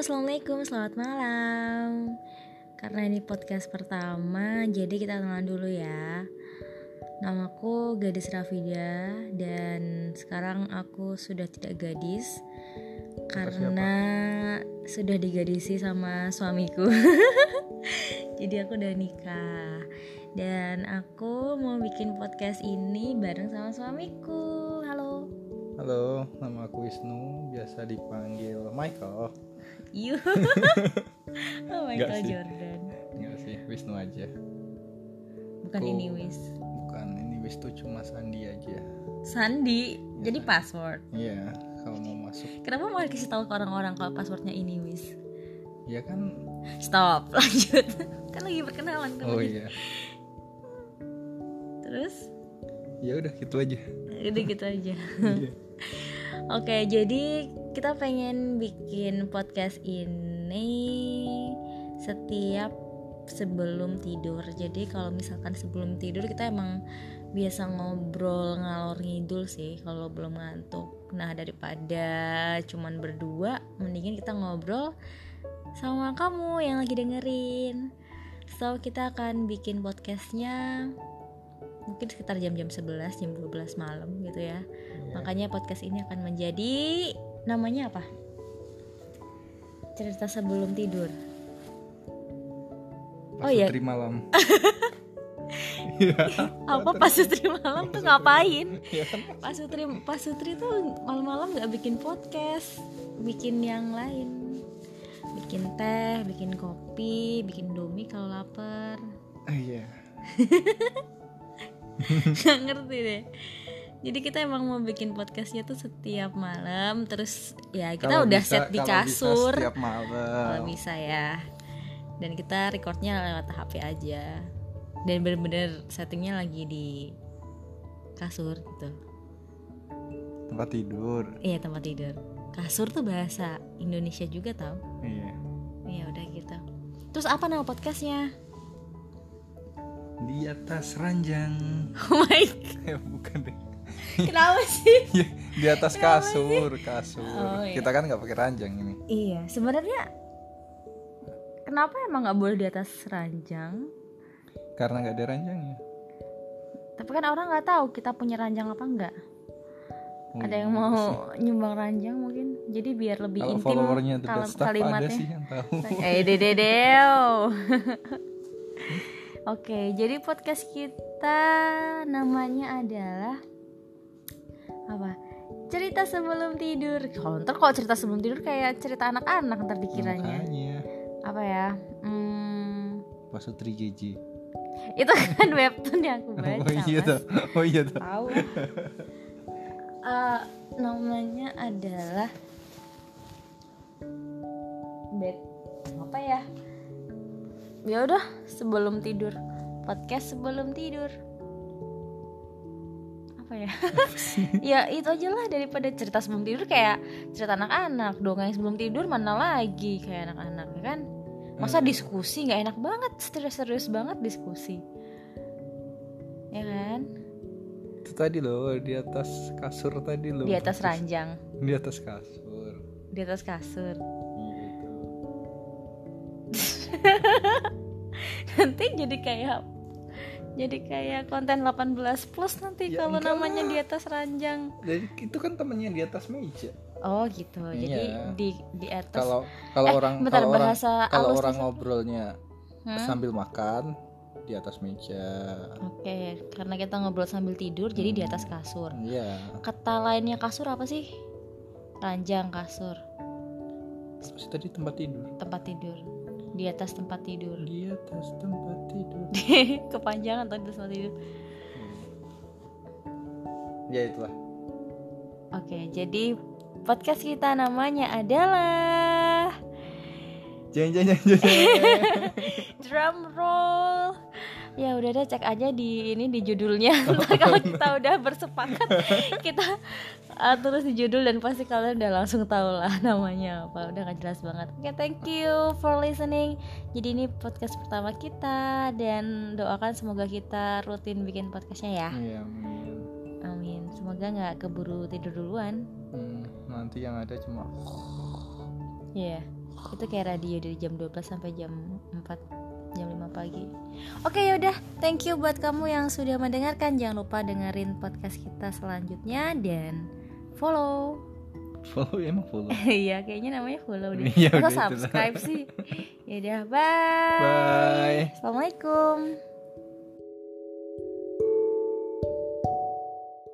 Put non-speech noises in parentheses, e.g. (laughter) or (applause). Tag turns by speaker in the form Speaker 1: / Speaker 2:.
Speaker 1: assalamualaikum, selamat malam. Karena ini podcast pertama, jadi kita kenalan dulu ya. Namaku Gadis Rafida dan sekarang aku sudah tidak gadis karena sudah digadisi sama suamiku. (laughs) jadi aku udah nikah dan aku mau bikin podcast ini bareng sama suamiku. Halo.
Speaker 2: Halo, nama aku Wisnu, biasa dipanggil Michael.
Speaker 1: You. (laughs) oh
Speaker 2: Nggak
Speaker 1: Michael
Speaker 2: sih.
Speaker 1: Jordan.
Speaker 2: Enggak sih, Wisnu aja.
Speaker 1: Bukan
Speaker 2: Aku-
Speaker 1: ini Wis.
Speaker 2: Bukan, ini Wisnu cuma Sandi aja.
Speaker 1: Sandi. Jadi password.
Speaker 2: Iya, kalau mau masuk.
Speaker 1: Kenapa mau kasih tahu ke orang-orang kalau passwordnya ini Wis?
Speaker 2: Ya kan?
Speaker 1: Stop, (laughs) lanjut. kan lagi perkenalan kan
Speaker 2: Oh iya.
Speaker 1: Terus
Speaker 2: Ya udah gitu aja.
Speaker 1: udah gitu aja. (laughs) Oke, jadi kita pengen bikin podcast ini setiap sebelum tidur. Jadi kalau misalkan sebelum tidur kita emang biasa ngobrol ngalor ngidul sih kalau belum ngantuk. Nah, daripada cuman berdua, mendingan kita ngobrol sama kamu yang lagi dengerin. So, kita akan bikin podcastnya mungkin sekitar jam-jam 11, jam 12 malam gitu ya.
Speaker 2: Iya.
Speaker 1: Makanya podcast ini akan menjadi namanya apa? Cerita sebelum tidur.
Speaker 2: Pas
Speaker 1: Oh, iya.
Speaker 2: Malam.
Speaker 1: Apa Pak Sutri malam (laughs) tuh ngapain?
Speaker 2: ya kan?
Speaker 1: Pak Sutri Pak Sutri tuh malam-malam nggak bikin podcast, bikin yang lain. Bikin teh, bikin kopi, bikin domi kalau lapar.
Speaker 2: Ah, Iya. (laughs) (laughs)
Speaker 1: Nggak ngerti deh. Jadi kita emang mau bikin podcastnya tuh setiap malam, terus ya kita
Speaker 2: Kalau
Speaker 1: udah
Speaker 2: bisa-
Speaker 1: set di
Speaker 2: kalau bisa
Speaker 1: kasur.
Speaker 2: Setiap
Speaker 1: kalau
Speaker 2: malam.
Speaker 1: bisa ya dan kita recordnya lewat HP aja dan bener-bener settingnya lagi di kasur gitu
Speaker 2: Tempat tidur.
Speaker 1: iya tempat tidur kasur tuh bahasa Indonesia juga tau
Speaker 2: Iya.
Speaker 1: iya udah gitu terus apa nama podcastnya
Speaker 2: Di atas ranjang.
Speaker 1: oh my God, (laughs)
Speaker 2: Ya, bukan deh. (laughs)
Speaker 1: kenapa sih (laughs)
Speaker 2: Ya, di atas kasur, kasur.
Speaker 1: Oh, iya.
Speaker 2: Kita kan nggak pakai ranjang ini.
Speaker 1: iya sebenarnya kenapa emang nggak boleh di atas ranjang
Speaker 2: Karena nggak ada ranjangnya.
Speaker 1: tapi kan orang nggak tahu kita punya ranjang apa enggak
Speaker 2: Oh,
Speaker 1: ada yang mau nyumbang ranjang mungkin jadi biar lebih
Speaker 2: Kalau
Speaker 1: intim
Speaker 2: followernya
Speaker 1: kal-
Speaker 2: Stuff ada
Speaker 1: kalimatnya
Speaker 2: sih yang tahu.
Speaker 1: eh dededeo oke jadi podcast kita namanya adalah apa cerita sebelum tidur kalau ntar kalau cerita sebelum tidur kayak cerita anak-anak ntar dikiranya
Speaker 2: Makanya.
Speaker 1: apa ya hmm,
Speaker 2: Pasutri GJ.
Speaker 1: itu kan (laughs) webtoon yang aku baca
Speaker 2: oh iya tuh. Oh iya tuh.
Speaker 1: tahu (laughs) Eh, namanya adalah ya udah sebelum tidur. Podcast sebelum tidur. Apa ya? (laughs) Ya itu aja lah daripada cerita sebelum tidur kayak cerita anak-anak. Dongeng sebelum tidur mana lagi? Kayak anak-anak ya kan? Masa
Speaker 2: Hmm.
Speaker 1: diskusi? Nggak enak banget serius-serius banget diskusi. Ya kan?
Speaker 2: Itu tadi loh di atas kasur tadi loh.
Speaker 1: di atas ranjang.
Speaker 2: Di atas kasur.
Speaker 1: di atas kasur. (laughs) nanti jadi kayak jadi kayak konten 18 plus nanti
Speaker 2: Ya,
Speaker 1: kalau namanya
Speaker 2: lah.
Speaker 1: di atas ranjang
Speaker 2: Jadi itu kan temennya di atas meja.
Speaker 1: oh gitu jadi
Speaker 2: Iya.
Speaker 1: di di atas
Speaker 2: Kalau kalau
Speaker 1: Eh,
Speaker 2: orang
Speaker 1: bentar,
Speaker 2: kalau orang
Speaker 1: bahasa
Speaker 2: kalau orang
Speaker 1: nih.
Speaker 2: ngobrolnya
Speaker 1: Hmm?
Speaker 2: sambil makan di atas meja.
Speaker 1: oke karena kita ngobrol sambil tidur jadi di atas kasur
Speaker 2: Iya.
Speaker 1: kata lainnya kasur apa sih ranjang kasur
Speaker 2: Terus tadi tempat tidur.
Speaker 1: tempat tidur di atas tempat tidur
Speaker 2: Di atas tempat tidur. (laughs)
Speaker 1: kepanjangan tadi tempat tidur
Speaker 2: ya itulah.
Speaker 1: oke jadi podcast kita namanya adalah
Speaker 2: Jangan jangan jangan. jangan. (laughs)
Speaker 1: drum roll ya udah deh cek aja di ini di judulnya. (laughs) Ntar kalau kita udah bersepakat kita uh, tulis di judul dan pasti kalian udah langsung tahu lah namanya apa. Udah gak jelas banget. Oke thank you for listening. Jadi ini podcast pertama kita dan doakan semoga kita rutin bikin podcastnya ya.
Speaker 2: Iya, amin.
Speaker 1: amin. Semoga nggak keburu tidur duluan.
Speaker 2: Hmm, nanti yang ada cuma
Speaker 1: Iya. Itu kayak radio dari jam 12 sampai jam 4 jam 5 pagi. Oke yaudah. Thank you buat kamu yang sudah mendengarkan. Jangan lupa dengerin podcast kita selanjutnya dan follow.
Speaker 2: Follow emang follow? (laughs)
Speaker 1: Iya kayaknya namanya follow deh.
Speaker 2: Iya, itulah.
Speaker 1: subscribe sih. Yaudah bye.
Speaker 2: Bye.
Speaker 1: Assalamualaikum